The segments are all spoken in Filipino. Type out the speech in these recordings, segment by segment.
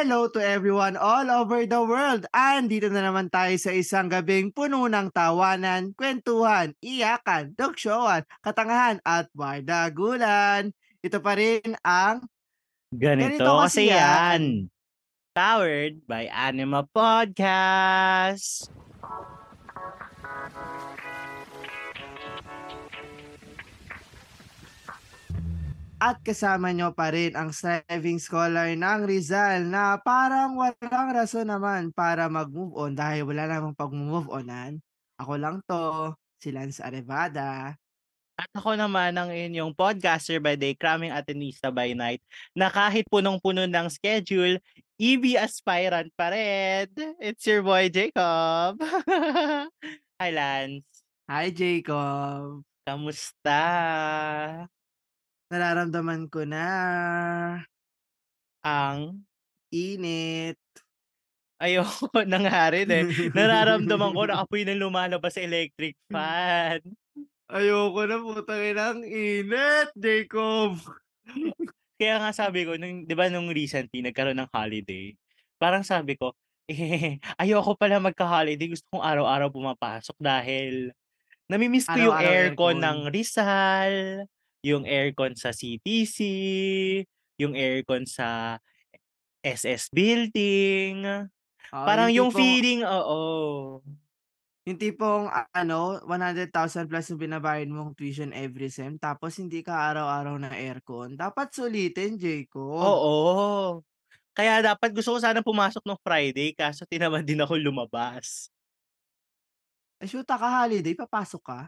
Hello to everyone all over the world. Andito na naman tayo sa isang gabing puno ng tawanan, kwentuhan, iyakan, dogshowan, katangahan at bardagulan. Ito pa rin ang Ganito Ganito kasi kasi yan. Powered by Anima Podcast. At kasama nyo pa rin ang striving scholar ng Rizal na parang walang rason naman para mag-move on dahil wala namang pag-move onan. Ako lang to, si Lance Arevada. At ako naman ang inyong podcaster by day, cramming Atenista by night, na kahit punong-puno ng schedule, EB aspirant pa rin. It's your boy, Jacob. Hi, Lance. Hi Jacob! Kamusta? Nararamdaman ko na Ang init. ayoko na nga rin eh. Nararamdaman ko na apoy na lumalabas sa electric fan. Ayoko na putang ina ang init, Jacob. Kaya nga sabi ko, nung, di ba nung recently, nagkaroon ng holiday, parang sabi ko, eh, ayoko pala magka-holiday. Gusto kong araw-araw pumapasok dahil namimiss ko yung Araw-araw aircon aircon. ng Rizal, yung aircon sa CTC, yung aircon sa SS Building. Oo, Parang yung yung tipong feeling, oo. yung tipong a ano, 100,000 plus yung binabayad mong tuition every sem tapos hindi ka araw-araw na aircon. Dapat sulitin, Jacob. Oo. Kaya dapat gusto ko sana pumasok nung Friday kaso tinamad din ako lumabas. Eh, shoota ka holiday, papasok ka?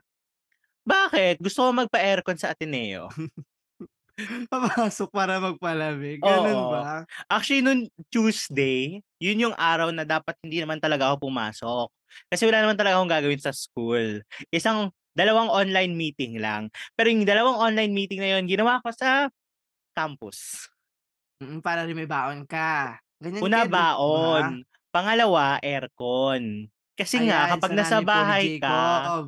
Bakit? Gusto ko magpa-aircon sa Ateneo. Papasok para magpalamig, ganun Oo. ba? Actually, nung Tuesday, yun yung araw na dapat hindi naman talaga ako pumasok. Kasi wala naman talaga akong gagawin sa school. Isang, dalawang online meeting lang. Pero yung dalawang online meeting na yun, ginawa ko sa campus. Mm, para rin may baon ka. Ganyan Una, ka, di ba? baon. Pangalawa, aircon. Kasi nga, Ayan, kapag sa nasa nanay po ni bahay ka, Jacob.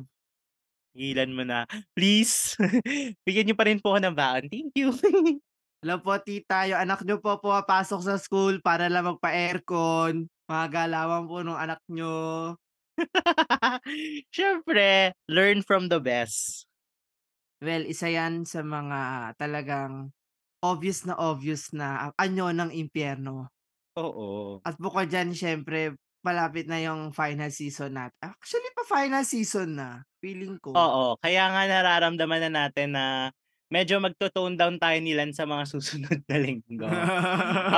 Ilan mo na. Please, bigyan niyo pa rin po ako ng baon. Thank you. Hello po, tita. Yung anak nyo po pumapasok sa school para lang magpa-aircon. Mga galawan po nung anak nyo. Siyempre, learn from the best. Well, isa yan sa mga talagang obvious na obvious na anyo ng impyerno. Oo. At bukod dyan, syempre, malapit na yung final season natin. Actually, pa final season na. Feeling ko. Oo, kaya nga nararamdaman na natin na medyo magto-tone down tayo nilan sa mga susunod na linggo.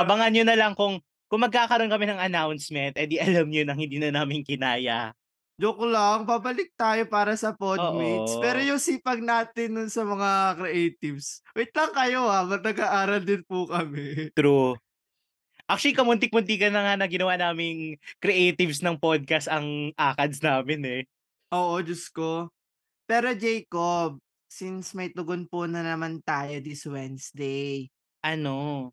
Abangan nyo na lang kung kung magkakaroon kami ng announcement, edi alam nyo nang hindi na namin kinaya. Joke lang, babalik tayo para sa podmates. Oo. Pero yung sipag natin nun sa mga creatives. Wait lang kayo ha, ba't nag-aaral din po kami. True. Actually, kamuntik-muntikan na nga na ginawa naming creatives ng podcast ang ACADS namin eh. Oo, Diyos ko. Pero Jacob, since may tugon po na naman tayo this Wednesday, Ano?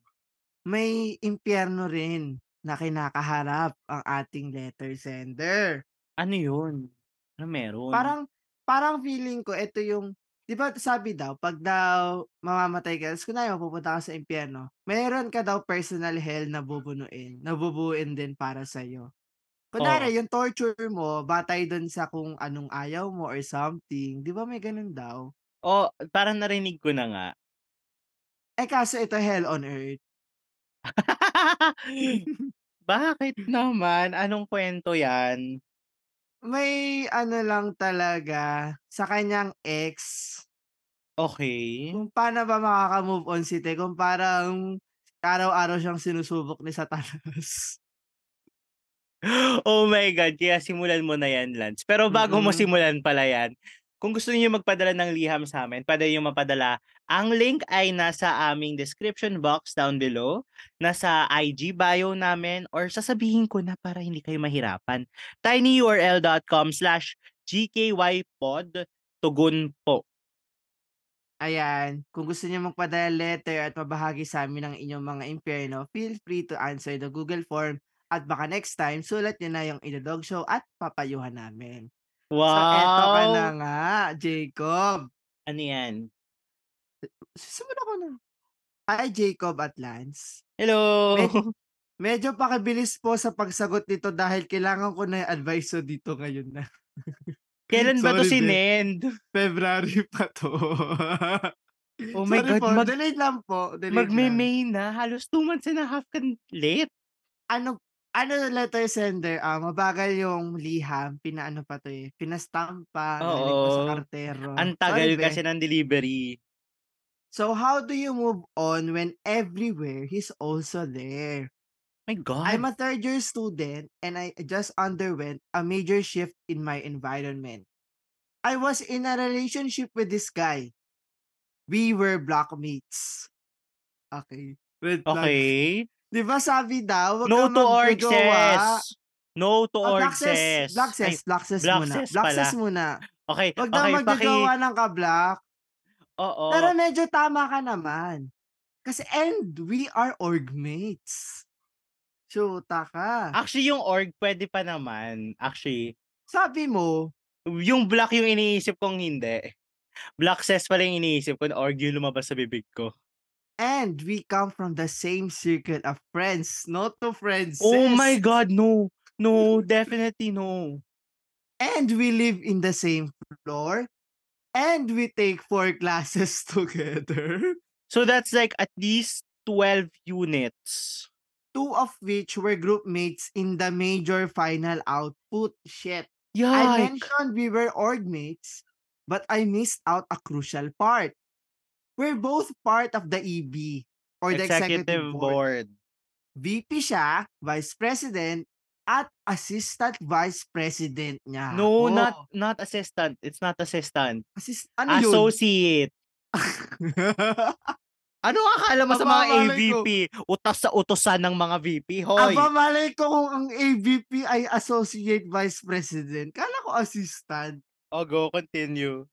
may impyerno rin na kinakaharap ang ating letter sender. Ano yun? Ano meron? Parang parang feeling ko ito yung 'di ba sabi daw pag daw mamamatay ka, tapos kunwari mapupunta ka sa impyerno, meron ka daw personal hell na bubunuin, na bubuuin din para sa'yo. Kunwari Oo. yung torture mo batay dun sa kung anong ayaw mo or something, 'di ba may ganun daw? Oh, parang narinig ko na nga. Eh, kaso ito hell on earth. Bakit naman? Anong kwento yan? May ano lang talaga, sa kanyang ex, Okey. kung paano ba makaka-move on si Te kung parang araw-araw siyang sinusubok ni Satanas. Oh my God, kaya simulan mo na yan, Lance. Pero bago mo Mm. simulan pala yan, kung gusto niyo magpadala ng liham sa'min, puwede niyong mapadala. Ang link ay nasa aming description box down below, nasa IG bio namin, or sasabihin ko na para hindi kayo mahirapan, tinyurl.com/gkypod, tugon po. Ayan, kung gusto niyo magpadala letter at mabahagi sa'min ang inyong mga impyerno, feel free to answer the Google form at baka next time sulat niyo na yung ino-dog show at papayuhan namin. So, eto ka na Wow! nga, Jacob. Ano yan? Sisimula ko na. Hi, Jacob at Lance. Hello! Med Medyo pakibilis po sa pagsagot nito dahil kailangan ko na yung advice mo dito ngayon na. Kailan ba 'to Sorry sinend? February pa 'to. Oh my Sorry God, po, mag delayed lang po, delayed lang. magme-May na, halos 2 months and a half kang late. Ano ano letter sender, ah, mabagal yung liham, pinaano pa 'to, eh, pina-stamp pa, galing pa sa Oo, kartero. ang tagal kasi be. ng delivery. So, how do you move on when everywhere he's also there? My I'm God. a third year student and I just underwent a major shift in my environment. I was in a relationship with this guy. We were blockmates. Okey, red flag. Okey. 'Di ba sabi daw, 'wag No to org-ses. No to Ah, block-ses, org-ses. Ay, block-ses, block-ses muna, block-ses block-ses pala. muna. Okey, 'Wag daw okey paki ng ka-block. Pero Oo. medyo tama ka naman. Kasi and we are org-mates. Shoota ka. Actually, yung org puwede pa naman, actually. Sabi mo. Yung block yung iniisip kong hindi. Block-ses pala yung iniisip ko, org yung lumabas sa bibig ko. And we come from the same circle of friends, not to friends. Oh my. God, no. No, definitely no. And we live in the same floor, and we take 4 classes together. So that's like at least 12 units. 2 of which were group mates in the major final output. Shit. Yeah. I mentioned we were org mates, but I missed out a crucial part. We're both part of the EB or the executive Executive board. board. VP siya, vice president, at assistant vice president niya No, ako. not not assistant. It's not assistant. Assis ano yun? Associate. Ano akala mo sa mga malay ko. AVP? Utas sa utusan ng mga VP, hoy. Aba, malay ko kung ang AVP ay associate vice president. Akala ko assistant. Oh, go, continue.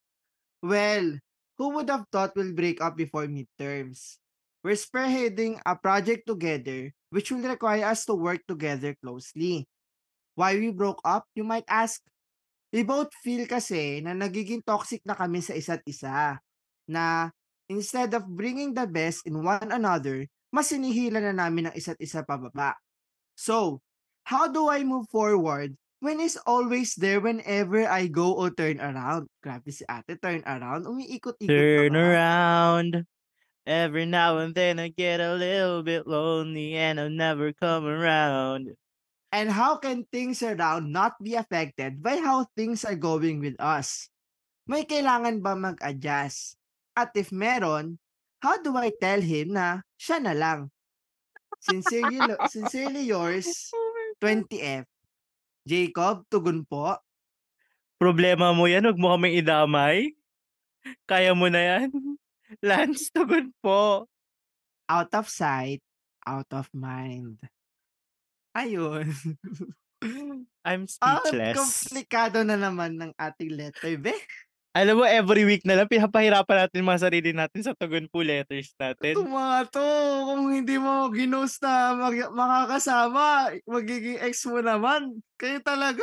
Well, who would have thought we'll break up before midterms? We're spearheading a project together which will require us to work together closely. Why we broke up, you might ask? We both feel kasi na nagiging toxic na kami sa isa't isa. Na instead of bringing the best in one another, mas sinihila na namin ang isa't isa pababa. So, how do I move forward when he's always there whenever I go or turn around? Grabe si ate, turn around, umiikot-ikot Turn around. Every now and then I get a little bit lonely and I'll never come around. And how can things around not be affected by how things are going with us? May kailangan ba mag-adjust? At if meron, how do I tell him na siya na lang? Sincerely, sincerely yours, 20F. Jacob, tugon po. Problema mo yan, wag mo kaming idamay. Kaya mo na yan. Lance, tugon po. Out of sight, out of mind. Ayun. I'm Ah, speechless. komplikado na naman ng ating letter, be. Alam mo, every week na lang pinapahirapan natin mga sarili natin sa tugon po letters natin. mga 'to, kung hindi mo ginost na mag makakasama, magiging ex mo naman. Kayo talaga.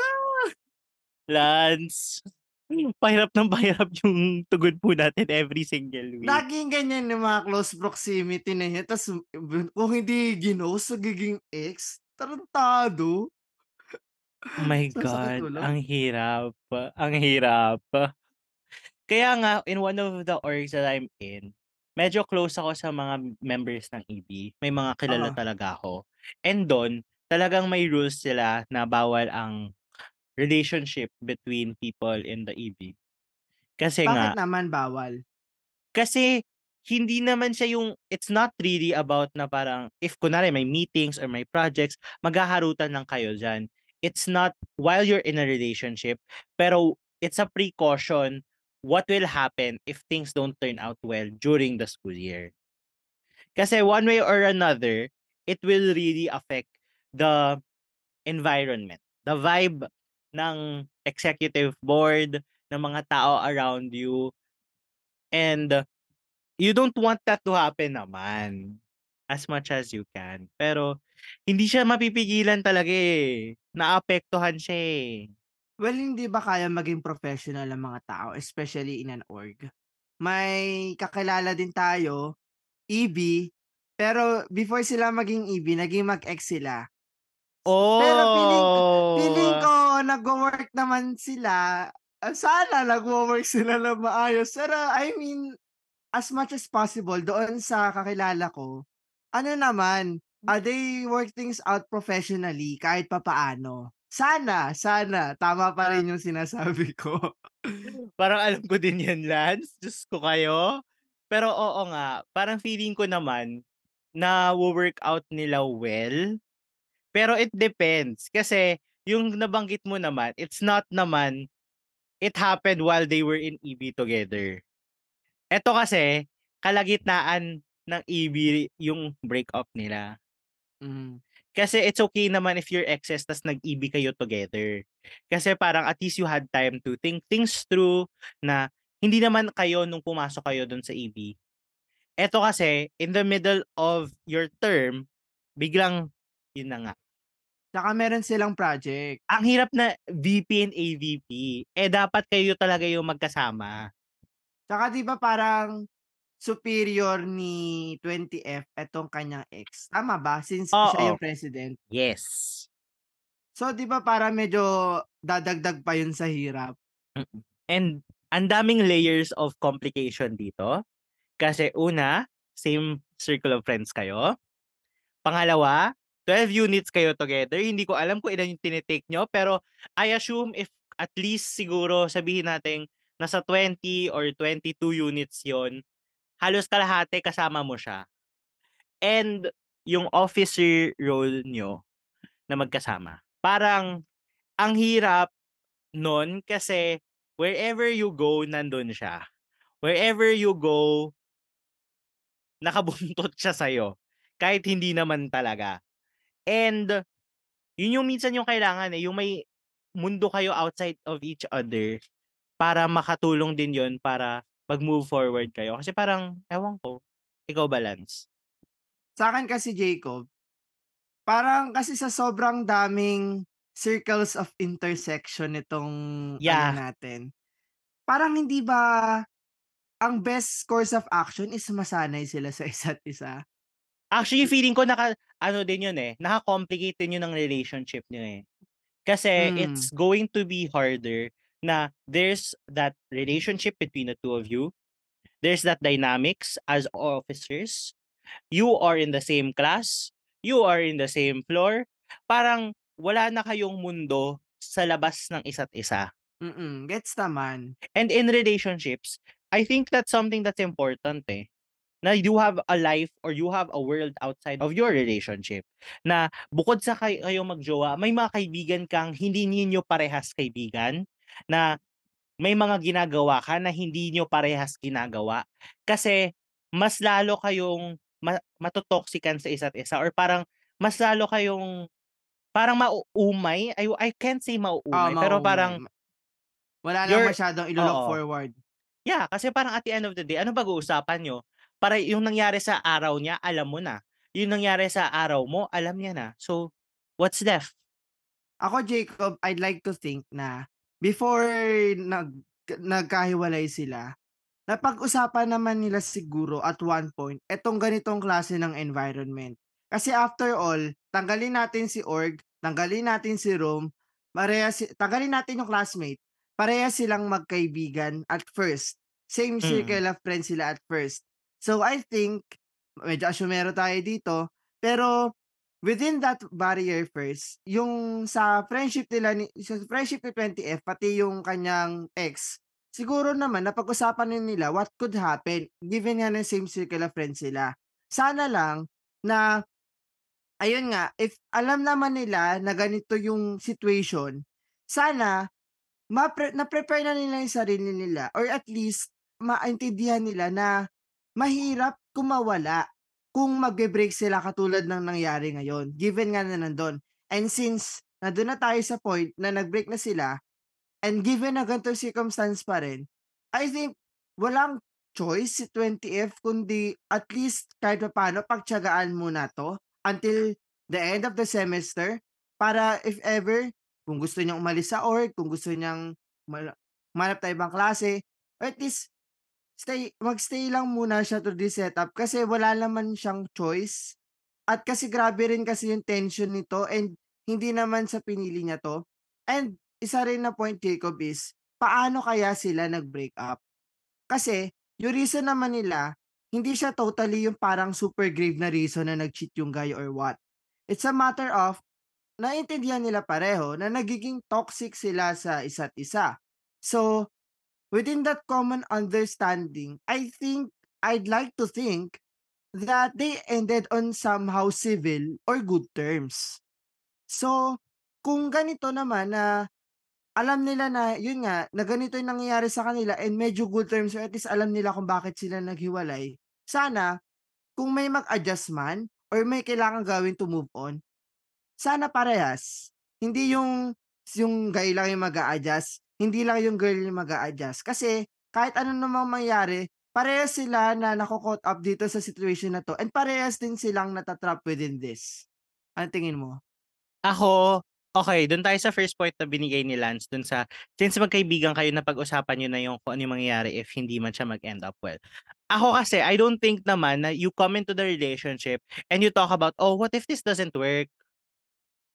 Lance, pahirap ng pahirap yung tugon po natin every single week. Laging ganyan yung mga close proximity na yan tas kung hindi ginost, magiging ex, tarantado. Oh my Sasakit God, ulo. ang hirap, ang hirap. Kaya nga, in one of the orgs that I'm in, medyo close ako sa mga members ng EB. May mga kilala Oo. talaga ako. And dun, talagang may rules sila na bawal ang relationship between people in the EB. Kasi nga, Bakit naman bawal? kasi hindi naman siya yung, it's not really about na parang, if kunwari may meetings or may projects, maghaharutan lang kayo dyan. It's not while you're in a relationship, pero it's a precaution what will happen if things don't turn out well during the school year. Kasi one way or another, it will really affect the environment, the vibe ng executive board, ng mga tao around you. And you don't want that to happen naman as much as you can. Pero hindi siya mapipigilan talaga eh. Naapektuhan siya eh. Well, hindi ba kaya maging professional ang mga tao, especially in an org? May kakilala din tayo, EB, Pero before sila maging EB, naging mag-ex sila. Pero feeling ko feeling Oh! ko nagwo-work naman sila. Ah, sana nagwo-work sila ng maayos. Pero I mean, as much as possible doon sa kakilala ko, ano naman, ah, they work things out professionally kahit papaano. Sana, sana tama pa Ah. rin yung sinasabi ko. Parang alam ko din 'yan, Lance. Diyos ko kayo. Pero oo nga, parang feeling ko naman nawo-workout nila well. Pero it depends, kasi yung nabanggit mo naman, it's not naman it happened while they were in EB together. Eto kasi, kalagitnaan ng EB yung breakup nila. Mhm. Kasi it's okey naman if you're exes ta's nag-EB kayo together. Kasi parang at least you had time to think things through na hindi naman kayo nung pumasok kayo dun sa EB. Eto kasi, in the middle of your term, biglang yun na nga. Tsaka meron silang project. Ang hirap na VP and AVP. Eh, dapat kayo talaga yung magkasama. Tsaka 'di ba parang superior ni 20F etong kanyang ex, tama ba? Since siya Oo. yung president. Yes. So 'di ba parang medyo dadagdag pa yun sa hirap? And ang daming layers of complication dito. Kasi una, same circle of friends kayo. Pangalawa, 12 units kayo together. Hindi ko alam kung ilan yung tine-take niyo, pero I assume if at least siguro sabihin nating nasa 20 or 22 units yun, halos kalahati kasama mo siya. And yung officer role niyo na magkasama, parang ang hirap nun kasi wherever you go, nandun siya. Wherever you go nakabuntot siya sa'yo, kahit hindi naman talaga. And yun yung minsan yung kailangan, eh, yung may mundo kayo outside of each other para makatulong din yun para mag-move forward kayo. Kasi parang ewan ko, ikaw ba, Lance? Sa'kin kasi, Jacob, parang kasi sa sobrang daming circles of intersection nitong ano Yeah. natin, parang hindi ba ang best course of action is masanay sila sa isa't isa? Actually, feeling ko naka-ano din yun, eh, naka-complicate din yun ng relationship niyo, eh. Kasi Hmm. it's going to be harder na there's that relationship between the 2 of you. There's that dynamics as officers. You are in the same class, you are in the same floor. Parang wala na kayong mundo sa labas ng isa't isa. Mm, gets naman. And in relationships, I think that's something that's important, eh, na you have a life or you have a world outside of your relationship. Na bukod sa kay kayong mag-jowa, may mga kaibigan kang hindi ninyo parehas kaibigan, na may mga ginagawa ka na hindi niyo parehas ginagawa. Kasi mas lalo kayong ma mato-toxican sa isa't isa or parang mas lalo kayong parang mauumay. I I can't say mauumay, pero mauumay. parang wala ng you're masyadong ilo-look oo. forward. Yeah, kasi parang at the end of the day, anong pag-uusapan niyo? Para yung nangyari sa araw niya, alam mo na. Yung nangyari sa araw mo, alam niya na. So, what's left? Ako, Jacob, I'd like to think na before nag nagkahiwalay sila, napag-usapan naman nila siguro at one point etong ganitong klase ng environment. Kasi after all, tanggalin natin si org, tanggalin natin si room, parehas si tanggalin natin yung classmate, parehas silang magkaibigan at first. Same Mm. circle of friends sila at first. So, I think, medyo asyumero tayo dito, pero within that barrier first, yung sa friendship nila ni sa friendship ni 20F pati yung kanyang ex, siguro naman napag-usapan nila what could happen given nga na same circle of friends sila. Sana lang na ayun nga, if alam naman nila na ganito yung situation, sana mapre na-prepare na nila yung sarili nila or at least maintindihan nila na mahirap kung mawala kung magbe-break sila katulad ng nangyari ngayon, given nga na nandun. And since nandun na tayo sa point na nag-break na sila and given na ganitong circumstance pa rin, I think walang choice si 20F kundi at least kahit papaano pagtiyagaan muna 'to until the end of the semester para if ever, kung gusto niyang umalis sa org, kung gusto niyang humanap ng ibang klase, at least stay mag-stay lang muna siya to this setup kasi wala naman siyang choice. At kasi grabe rin kasi yung tension nito and hindi naman sa pinili niya 'to. And isa rin na point, Jacob, is paano kaya sila nag-break up? Kasi yung reason naman nila, hindi siya totally yung parang super grave na reason na nag-cheat yung guy or what. It's a matter of naintindihan nila pareho na nagiging toxic sila sa isa't isa. So, within that common understanding, I think I'd like to think that they ended on somehow civil or good terms. So, kung ganito naman na alam nila na yun nga, na ganito yung nangyayari sa kanila and medyo good terms or at least alam nila kung bakit sila naghiwalay, sana kung may mag-adjust man or may kailangang gawin to move on, sana parehas. Hindi yung yung guy lang yung mag-a-adjust, hindi lang yung girl yung mag-a-adjust. Kasi kahit ano namang mangyari, parehas sila na nako-caught up dito sa situation na 'to and parehas din silang nata-trap within this. Anong tingin mo? Ako, okey dun tayo sa first point na binigay ni Lance dun sa since magkaibigan kayo napag-usapan niyo na yung kung ano yung mangyayari if hindi man siya mag-end up well. Ako kasi I don't think naman na you come into the relationship and you talk about, "Oh, what if this doesn't work?"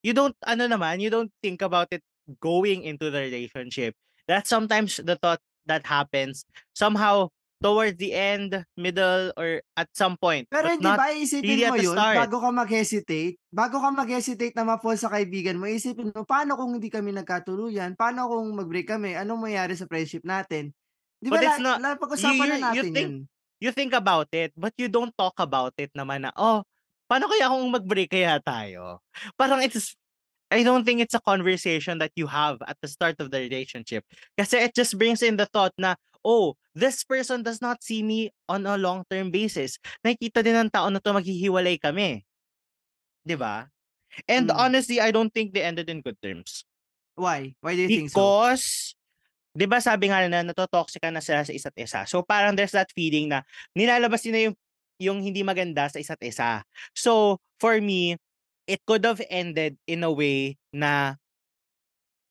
You don't ano naman, you don't think about it going into the relationship. That's sometimes the thought that happens somehow towards the end, middle, or at some point, Pero hindi ba iisipin really mo yun start. bago ka mag-hesitate? Bago ka mag-hesitate na ma-fall sa kaibigan mo, isipin mo, paano kung hindi kami nagkatuluyan? Paano kung mag-break kami? Anong mangyayari sa friendship natin? 'Di ba la you napag-usapan you na you natin think yun. you think about it, but you don't talk about it naman na, "Oh, paano kaya kung mag-break kaya tayo?" Parang it's I don't think it's a conversation that you have at the start of the relationship. Kasi it just brings in the thought na, "Oh, this person does not see me on a long-term basis. Nakikita din ng tao na 'to maghihiwalay kami." 'Di ba? And Hmm. honestly, I don't think they ended in good terms. Why? Why do you think so? Because 'di ba sabi nga na nato-toxican na sila sa isa't isa. So parang there's that feeling na nilalabas nila yung yung hindi maganda sa isa't isa. So for me, it could have ended in a way na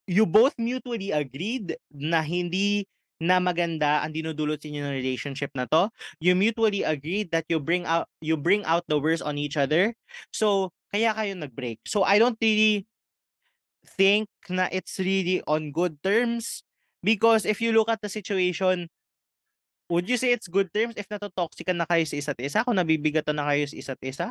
you both mutually agreed na hindi na maganda ang dinudulot sa inyo ng relationship na 'to. You mutually agreed that you bring out you bring out the worst on each other. So kaya kayo nag-break. So I don't really think na it's really on good terms because if you look at the situation would you say it's good terms if nato-toxican na kayo sa isa't isa, kung nabibigatan na kayo sa isa't isa?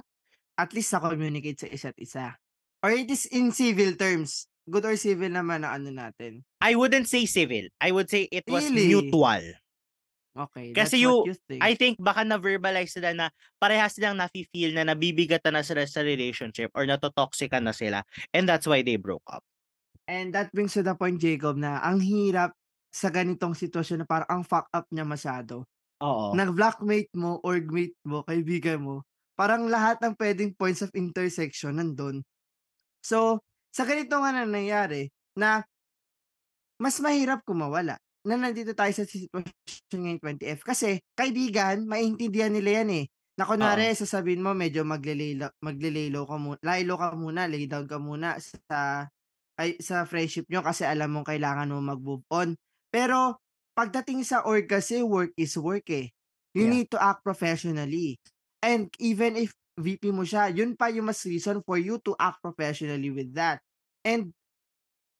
At least na-communicate sa isa't isa. Or it is in civil terms. Good or civil naman ang ano natin. I wouldn't say civil. I would say it was Really? mutual. Okay, that's Kasi what you you think. I think baka na-verbalize nila na parehas silang nafi-feel na nabibigatan na sila sa relationship or nato-toxican na sila and that's why they broke up. And that brings to the point, Jacob, na ang hirap sa ganitong sitwasyon na parang ang fuck up niya masyado. Oo. Nag-blockmate mo, orgmate mo, kaibigan mo, parang lahat ng puwedeng points of intersection nandun. So, sa ganito nga na nangyari na mas mahirap kung mawala na nandito tayo sa sitwasyon ngayong 20F kasi kaibigan maiintindihan nila yan, eh, na kunwari Oo. sasabihin mo medyo magle-lay low ka mu lie low ka muna, lay down ka muna sa ay sa friendship niyo kasi alam mong kailangan mong mag-move on. Pero pagdating sa org kasi work is work, eh. You Yeah. need to act professionally. And even if VP mo siya, yun pa yung mas reason for you to act professionally with that. And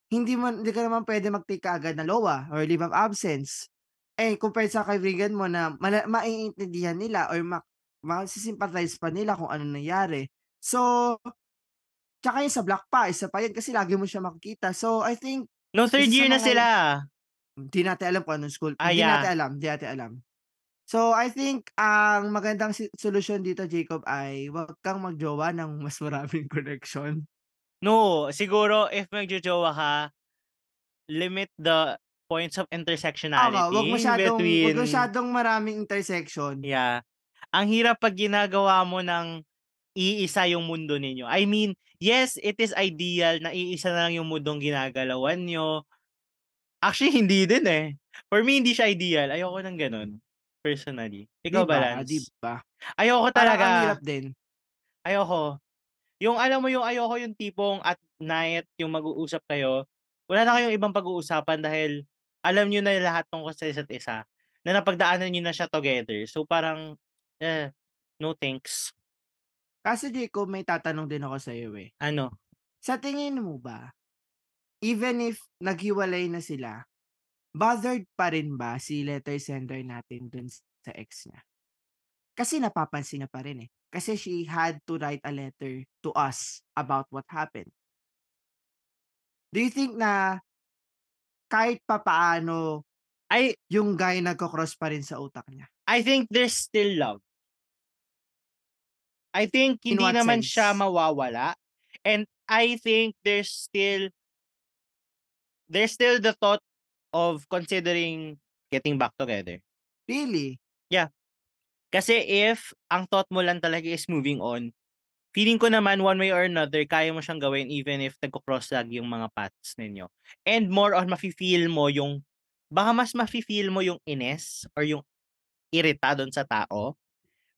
hindi mo hindi ka naman puwede mag-take kaagad ng LOA or leave of absence. Eh, compared sa kaibigan mo na mala maiintindihan nila or ma masi-sympathize pa nila kung anong nangyari. So, tsaka yung sa block pa, isa pa yun kasi lagi mo siya makikita. So, I think No, third year na mga sila. Hindi natin alam kung anong school Ah, hindi natin yeah. alam, hindi natin alam. So, I think ang magandang si solusyon dito, Jacob, ay wag kang mag-jowa ng mas maraming connection. No, siguro if magjo-jowa ka, limit the points of Tama, intersectionality wag masyadong wag between masyadong maraming intersection. Yeah. Ang hirap 'pag ginagawa mo ng iisa yung mundo ninyo. I mean, yes, it is ideal na iisa na lang yung mundong ginagalawan niyo. Actually, hindi din, eh. For me, hindi siya ideal. Ayoko ng gano'n, personally. 'Di Ikaw ba, ba, 'di Lance? ba? Ayoko Parang ang talaga. hirap din. Ayoko. Yung alam mo yung ayoko yung tipong at night yung mag-uusap kayo, wala na kayong ibang pag-uusapan dahil alam niyo na lahat tungkol sa isa't isa. na napagdaanan niyo na siya together. So, parang, eh, no thanks. Kaso Jacob, may tatanong din ako sa'yo, eh. Ano? Sa tingin mo ba, even if naghiwalay na sila, bothered pa rin ba si letter sender natin dun sa ex niya? Kasi napapansin niya pa rin, eh. Kasi she had to write a letter to us about what happened. Do you think na kahit papaano I yung guy nagko-cross pa rin sa utak niya? I think there's still love. I think In hindi naman siya sense? mawawala and I think there's still there's still the thought of considering getting back together. Really? Yeah. Kasi if ang thought mo lang talaga is moving on, feeling ko naman one way or another kaya mo siyang gawin even if nagko-cross lagi yung mga paths ninyo. And more on mafi-feel mo yung baka mas mafi-feel mo yung inis or yung irita dun sa tao.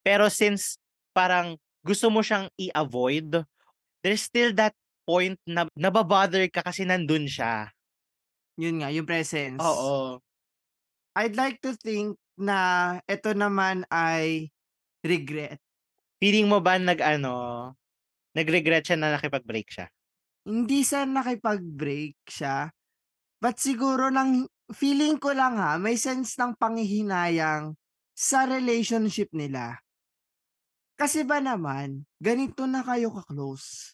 Pero since parang gusto mo siyang i-avoid, there's still that point na naba-bother ka kasi nandun siya. Yun nga, yung presence. Oo. I'd like to think na eto naman ay regret. Feeling mo ba nag-ano, nag-regret siya na nakipag-break siya? Hindi sa nakipag-break siya, but siguro ng feeling ko lang ha, may sense ng panghihinayang sa relationship nila. Kasi ba naman, ganito na kayo ka-close.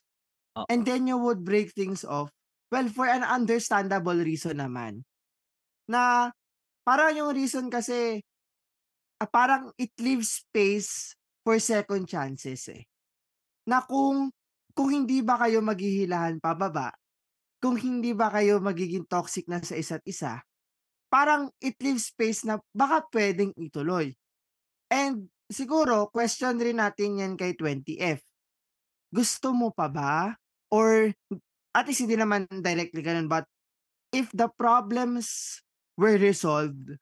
Oo. And then you would break things off. Well, for an understandable reason naman. Na parang yung reason kasi ah, parang it leaves space for second chances eh. Na kung kung hindi ba kayo maghihilahan pababa, kung hindi ba kayo magiging toxic na sa isa't isa, parang it leaves space na baka pwedeng ituloy. And siguro, question rin natin yan kay 20F. Gusto mo pa ba? Or at least hindi naman directly ganun, but if the problems were resolved,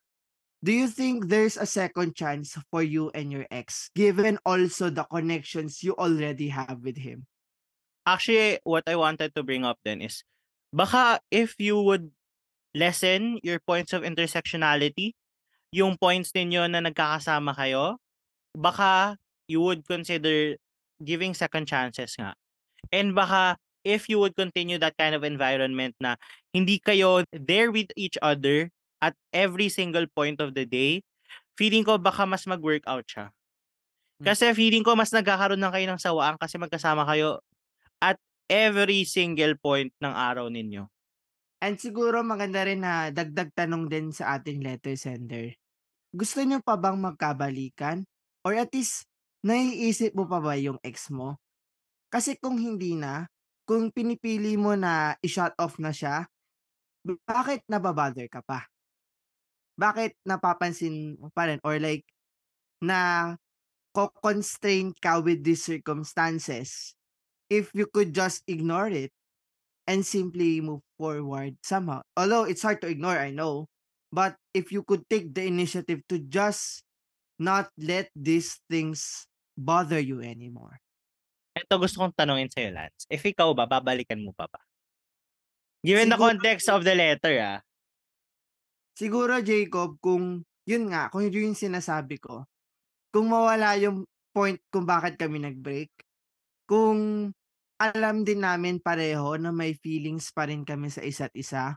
do you think there's a second chance for you and your ex, given also the connections you already have with him? Actually, what I wanted to bring up then is, baka if you would lessen your points of intersectionality, yung points ninyo na nagkakasama kayo, baka you would consider giving second chances nga. And baka if you would continue that kind of environment na hindi kayo there with each other at every single point of the day, feeling ko baka mas mag-workout siya. Hmm. Kasi feeling ko mas nagkakaroon na kayo ng sawaan kasi magkasama kayo at every single point ng araw ninyo. And siguro maganda rin na dagdag tanong din sa ating letter sender. Gusto niyo pa bang magkabalikan? Or at least, naiisip mo pa ba yung ex mo? Kasi kung hindi na, kung pinipili mo na i-shut off na siya, bakit nababother ka pa? Bakit napapansin mo pa rin? Or like, na ko-constrain ka with these circumstances if you could just ignore it and simply move forward somehow. Although it's hard to ignore, I know. But if you could take the initiative to just not let these things bother you anymore. Ito gusto kong tanungin sa'yo, Lance. If ikaw ba, babalikan mo pa ba? Given the Siguro- context of the letter, ah. Siguro, Jacob, kung yun nga, kung yun yung sinasabi ko, kung mawala yung point kung bakit kami nag-break, kung alam din namin pareho na may feelings pa rin kami sa isa't isa,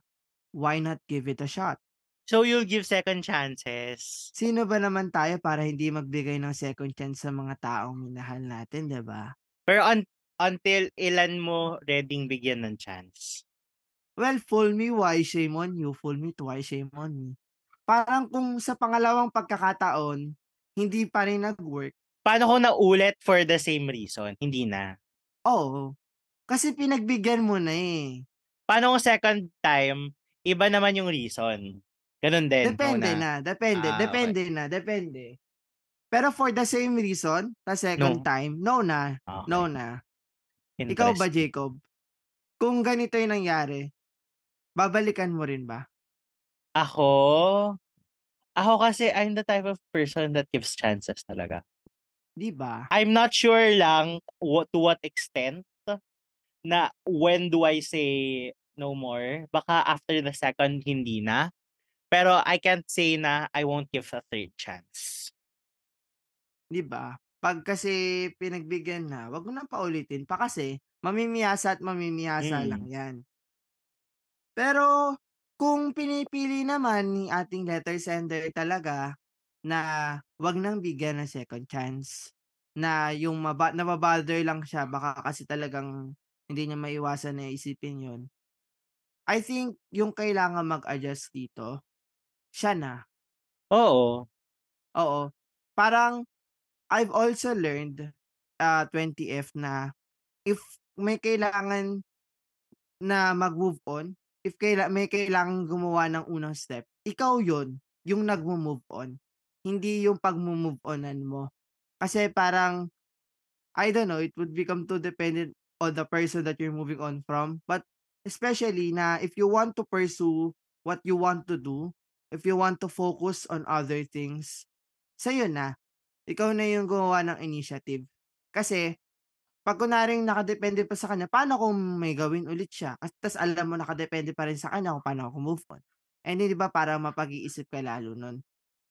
why not give it a shot? So, you'll give second chances. Sino ba naman tayo para hindi magbigay ng second chance sa mga taong minahal natin, 'di ba? Pero un- until ilan mo reading bigyan ng chance? Well, fool me once, shame on you. Fool me twice, shame on me. Parang kung sa pangalawang pagkakataon, hindi pa rin nag-work, Paano kung naulit for the same reason? Hindi na. oo. Kasi pinagbigyan mo na eh. Paano kung second time, iba naman yung reason? Ganun din. Depende una. na, depende, Ah, depende na, depende. Pero for the same reason, the second No. time, no na, Okay. no na. Ikaw ba. Jacob? Kung ganito yung nangyari, babalikan mo rin ba? Ako? Ako kasi I'm the type of person that gives chances talaga. 'Di ba? I'm not sure lang what to what extent na when do I say no more. Baka after the second, hindi na. Pero I can't say na I won't give a third chance. 'Di ba? 'Pag kasi pinagbigyan na, 'wag mo ng paulitin pa kasi mamimiyasa at mamimiyasa lang Mm. 'yan. Pero kung pinipili naman ni ating letter sender talaga na 'wag nang bigyan ng second chance, na yung maba naba-bother lang siya baka kasi talagang hindi niya maiwasan na isipin yun. I think yung kailangang mag-adjust dito, siya na. Oo. Oo, parang I've also learned, ah, 20F na if may kailangan na mag-move on, if kaila may kailangang gumawa ng unang step, ikaw yun, yung nagmo-move on. Hindi yung pagmo-move onan mo. Kasi parang, I don't know, it would become too dependent on the person that you're moving on from. But especially na if you want to pursue what you want to do, if you want to focus on other things, sa'yo na. Ikaw na yung gumawa ng initiative. Kasi 'pag kunwaring nakadepende pa sa kanya, paano kung may gawin ulit siya at ta's alam mo nakadepende pa rin sa kanya kung paano ako move on. Eh, 'di ba parang mapag-iisip ka lalo nun.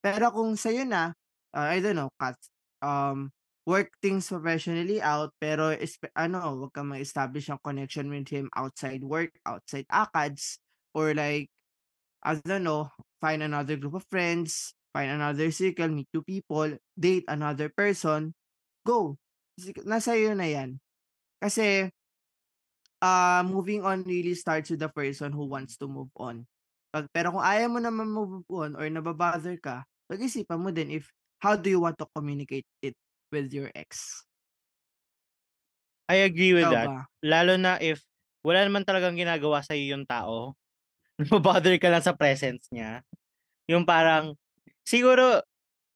Pero kung sa'yo na, ah, I don't know, kat um, work things professionally out pero espe ano, 'wag kang mag-establish ng connection with him outside work, outside ACADS, or like, I don't know, find another group of friends, find another circle, meet new people, date another person, go. Nasa iyo na 'yan. Kasi ah, moving on really starts with the person who wants to move on. 'Pag pero kung ayaw mo naman move on or naba-bother ka, pag-isipan mo din if how do you want to communicate it with your ex. I agree with Ikaw that. ba? Lalo na if wala naman talagang ginagawa sa'yo yung tao, nabo-bother ka lang sa presence niya. Yung parang siguro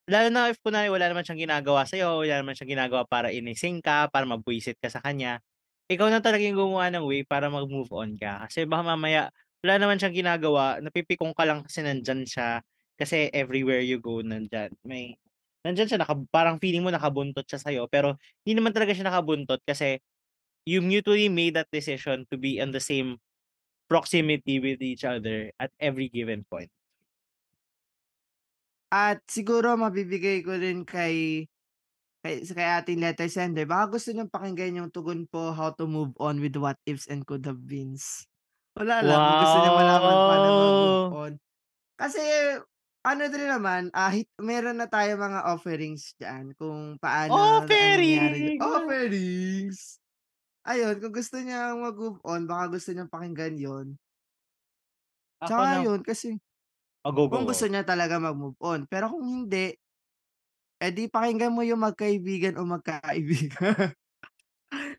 lalo na if kunwari wala naman siyang ginagawa sa'yo, wala naman siyang ginagawa para inisin ka, para mabwisit ka sa kanya, ikaw na talaga yung gumawa ng way para mag-move on ka. Kasi baka mamaya wala naman siyang ginagawa, napipikon ka lang kasi nandiyan siya, kasi everywhere you go nandiyan may nandiyan siya naka parang feeling mo nakabuntot siya sa'yo pero hindi naman talaga siya nakabuntot kasi you mutually made that decision to be on the same proximity with each other at every given point. At siguro mabibigay ko rin kay kay kay ating letter sender, baka gusto niyang pakinggan yung tugon po, How to Move On with What Ifs and Could Have Beens. Wala lang, kung gusto niyang malaman paano mag-move Wow! on. Kasi ano din naman, ah, hit meron na tayong mga offerings diyan kung paano ang nangyari Offerings! offerings! Ayun, kung gusto niyang mag-move on, baka gusto niyang pakinggan yun. Ako Tsaka yun kasi Oh, go, go, kung gusto niya talaga mag-move on, pero kung hindi eh, di pakinggan mo yung magkaibigan o magkakaibigan.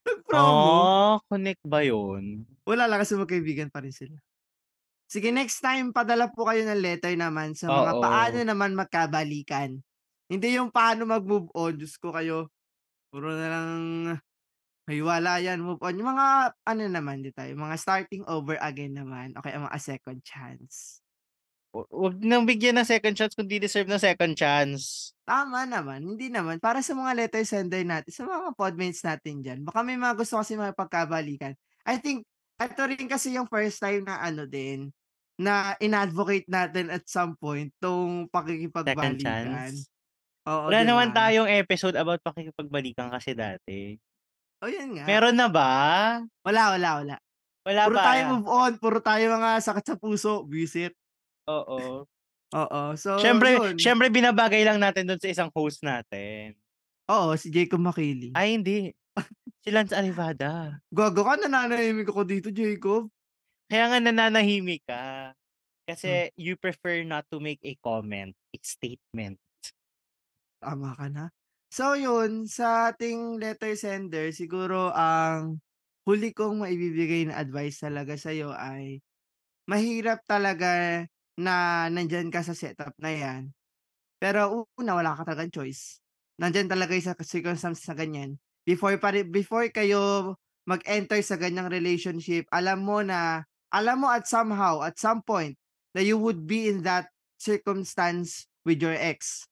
Nag-promo. Ah, connect ba yun? Wala lang kasi magkaibigan pa rin sila. Sige next time padala po kayo ng letter naman sa mga paano Oo. naman magkabalikan. Hindi yung paano mag-move on, Diyos ko kayo, puro na lang hiwalayan, move on, yung mga ano naman di tayo, mga starting over again naman o kaya mga second chance. Wa wag nang bigyan ng second chance kung di deserve ng second chance. Tama naman, hindi naman. Para sa mga letter sender natin, sa mga podmates natin diyan, baka may mga gusto kasi makipagkabalikan. I think eto rin kasi yung first time na ano din, na in-advocate natin at some point 'tong Second pakikipagbalikan. chance? Oo, Wala 'di naman ba? tayong episode about pakikipagbalikan kasi dati. Oh, yun nga. Meron na ba? Wala, wala, wala. Wala Puro pa, tayo move on, puro tayo mga sakit sa puso, visit. Oo. Oo, so Siyempre yun. siyempre binabagay lang natin dun sa isang host natin. Oo, si Jacob Makiling. Ay hindi, si Lance Arrivada. Gago ka, nananahimik ako dito, Jacob. Kaya nga nananahimik ka, Hmm. kasi you prefer not to make a comment, a statement. Tama ka na. So yun, sa ating letter sender siguro ang huli kong maibibigay na advice talaga sa'yo ay, mahirap talaga na nandiyan ka sa setup na 'yan. Pero una, wala ka talagang choice. Nandiyan talaga sa circumstance na ganyan. Before pa before kayo mag-enter sa ganyang relationship, alam mo na alam mo at somehow, at some point, na you would be in that circumstance with your ex.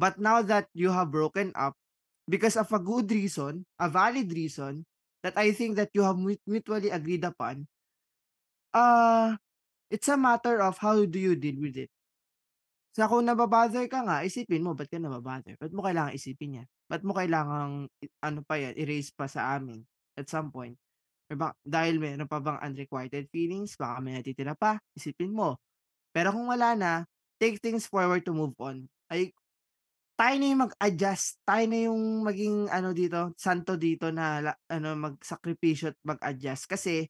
But now that you have broken up, because of a good reason, a valid reason, that I think that you have mut mutually agreed upon ah, it's a matter of how do you deal with it. Sa kung naba-bother ka nga, isipin mo ba't ka naba-bother, ba't mo kailangang isipin 'yan? Ba't mo kailangang i ano pa 'yan, erase pa sa amin at some point, 'di ba? Dahil meron pa bang unrequited feelings, baka may natitira pa, isipin mo. Pero kung wala na, take things forward to move on. Ay, tayo na yung mag-adjust, tayo na yung maging ano dito, santo dito na ano, magsakripisyo at mag-adjust kasi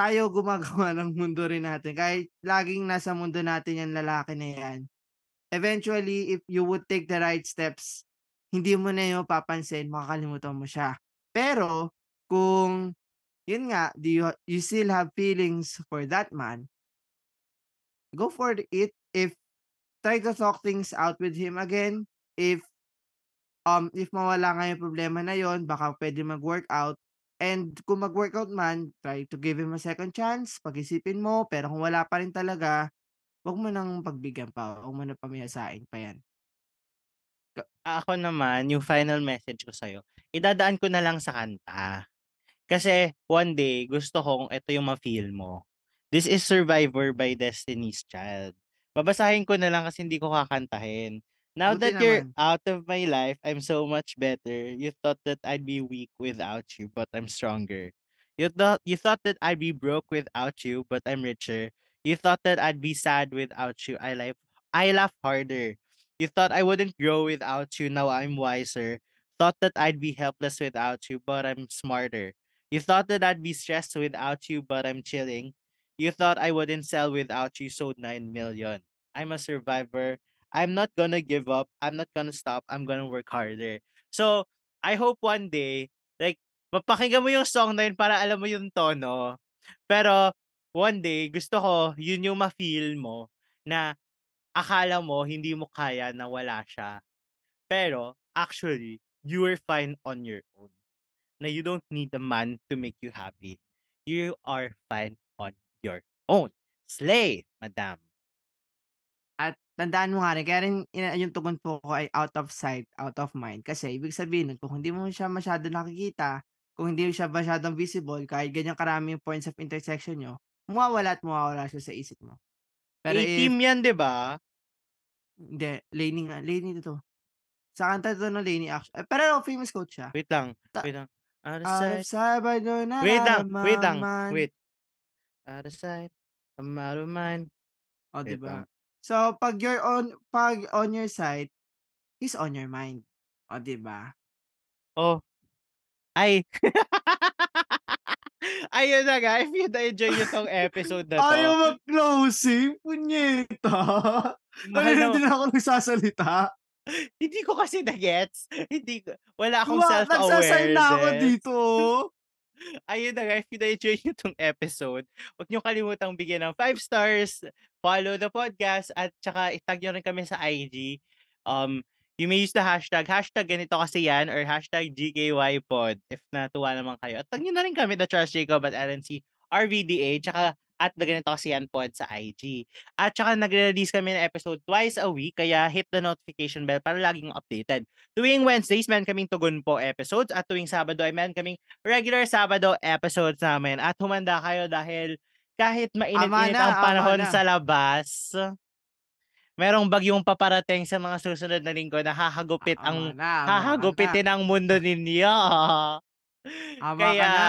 tayo gumagawa ng mundo rin natin kahit laging nasa mundo natin 'yang lalaki na 'yan. Eventually, if you would take the right steps, hindi mo na 'yun mapapansin, makakalimutan mo siya. Pero kung, 'yun nga, do you you still have feelings for that man go for it. If try to talk things out with him again. If, um, if mawala nga yung problema na 'yun, baka puwede mag-workout and kung mag-workout man, try to give him a second chance, pag-isipin mo. Pero kung wala pa rin talaga, 'wag mo ng pagbigyan pa, 'wag mo ng pamayasain pa 'yan. Ako naman, yung final message ko sa'yo, idadaan ko na lang sa kanta. Kasi one day gusto kong eto yung ma-feel mo. This is Survivor by Destiny's Child. Babasahin ko na lang kasi hindi ko kakantahin. Now Buti that you're naman. out of my life, I'm so much better. You thought that I'd be weak without you, but I'm stronger. You thought you thought that I'd be broke without you, but I'm richer. You thought that I'd be sad without you. I life I laugh harder. You thought I wouldn't grow without you. Now I'm wiser. Thought that I'd be helpless without you, but I'm smarter. You thought that I'd be stressed without you, but I'm chilling. You thought I wouldn't sell without you, sold 9 million. I'm a survivor. I'm not gonna give up. I'm not gonna stop. I'm gonna work harder. So, I hope one day, like, mapakinggan mo yung song na yun para alam mo yung tono. Pero, one day, gusto ko, yun yung ma-feel mo na akala mo hindi mo kaya na wala siya. Pero, actually, you were fine on your own. Na you don't need a man to make you happy. You are fine on your own. Slay, madam. At tandaan mo nga rin, kaya rin yung tugon po ko ay out of sight, out of mind. Kasi ibig sabihin nun kung hindi mo siya masyadong nakikita, kung hindi siya masyadong visible, kahit ganyan karami yung points of intersection niyo, mawawala at mawawala siya sa isip mo. Pero if A-Team yan, 'di ba? Hindi, Lainey nga, Lainey 'to. Sa kanta 'to ng Lainey actu eh, pero famous quote siya. Wait lang, Ta wait lang. Out of out of sight Sabado Wait lang, wait lang, wait. Out of sight, I'm out of mind. Oh, 'di ba? So, 'pag you're on 'pag on your side, he's on your mind. Oh, 'di ba? Oh. Ay. Ayun na nga, if you na-enjoy niyo 'tong episode na 'to Ayaw mag-closing, punyeta. Mahal Kanina na hindi na ako nagsasalita. Hindi ko kasi na-gets. Hindi ko wala akong Wa nagsa-sign na ako self-awareness. dito, oh. Ayun na nga, if you na-enjoy niyo 'tong episode, 'wag niyong kalimutang bigyan ng 5 stars, follow the podcast, at tsaka i-tag niyo rin kami sa IG. Um, you may use the hashtag, hashtag ganito kasi yan or hashtag GKYPod if natuwa naman kayo. At tag niyo na rin kami, The Charles Jacob at LNC RVDA, tsaka at The Ganito Kasi Yan Pod sa IG. At tsaka nagre-release kami ng episode twice a week, kaya hit the notification bell para lagi kang updated. Tuwing Wednesdays, meron kaming Tugon Po episodes at tuwing Sabado ay meron kaming regular Sabado episodes namin. At humanda kayo dahil kahit mainit-init ang panahon na. sa labas, merong bagyong paparating sa mga susunod na linggo na hahagupit Ama ang na, ama ka na. hahagupitin ang mundo ninyo. Ama ka Kaya, na.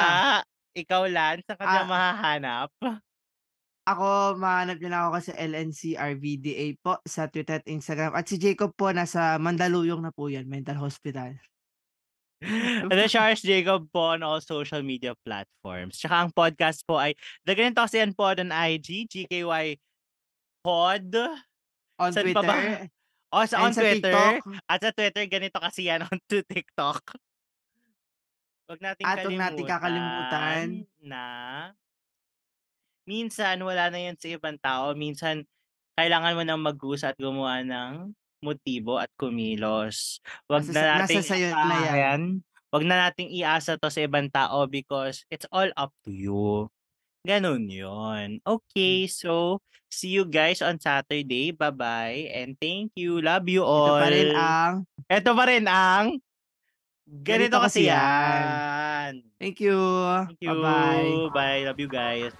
ikaw Lance, saan ka niya Ah mahahanap? Ako, mahahanap niyo lang ako sa LNC RVDA po sa Twitter at Instagram. At si Jacob po nasa Mandaluyong na po 'yan, mental hospital. The Charles Jacob po on all social media platforms. Tsaka ang podcast po ay The Ganito Kasi Yan Pod on IG, GKY Pod. On Saan pa ba? Twitter Oh, sa and on sa Twitter. TikTok. At sa Twitter, Ganito Kasi Yan on to TikTok. 'Wag nating At 'wag nating kakalimutan kalimutan na minsan wala na 'yan sa ibang tao. Minsan kailangan mo ng magkusa at gumawa ng motibo at kumilos. 'Wag Nasa sa na nasa nating sa'yo na 'yan. asahan, 'wag na nating iasa 'to sa ibang tao because it's all up to you. Gano'n 'yun. Hmm. Okay, so see you guys on Saturday. Bye-bye and thank you. Love you Ito pa rin all. ang Eto pa rin ang Ganito Ganito Kasi Kasi Yan. Yan. Thank you. Thank you. Bye-bye. Bye. Love you guys.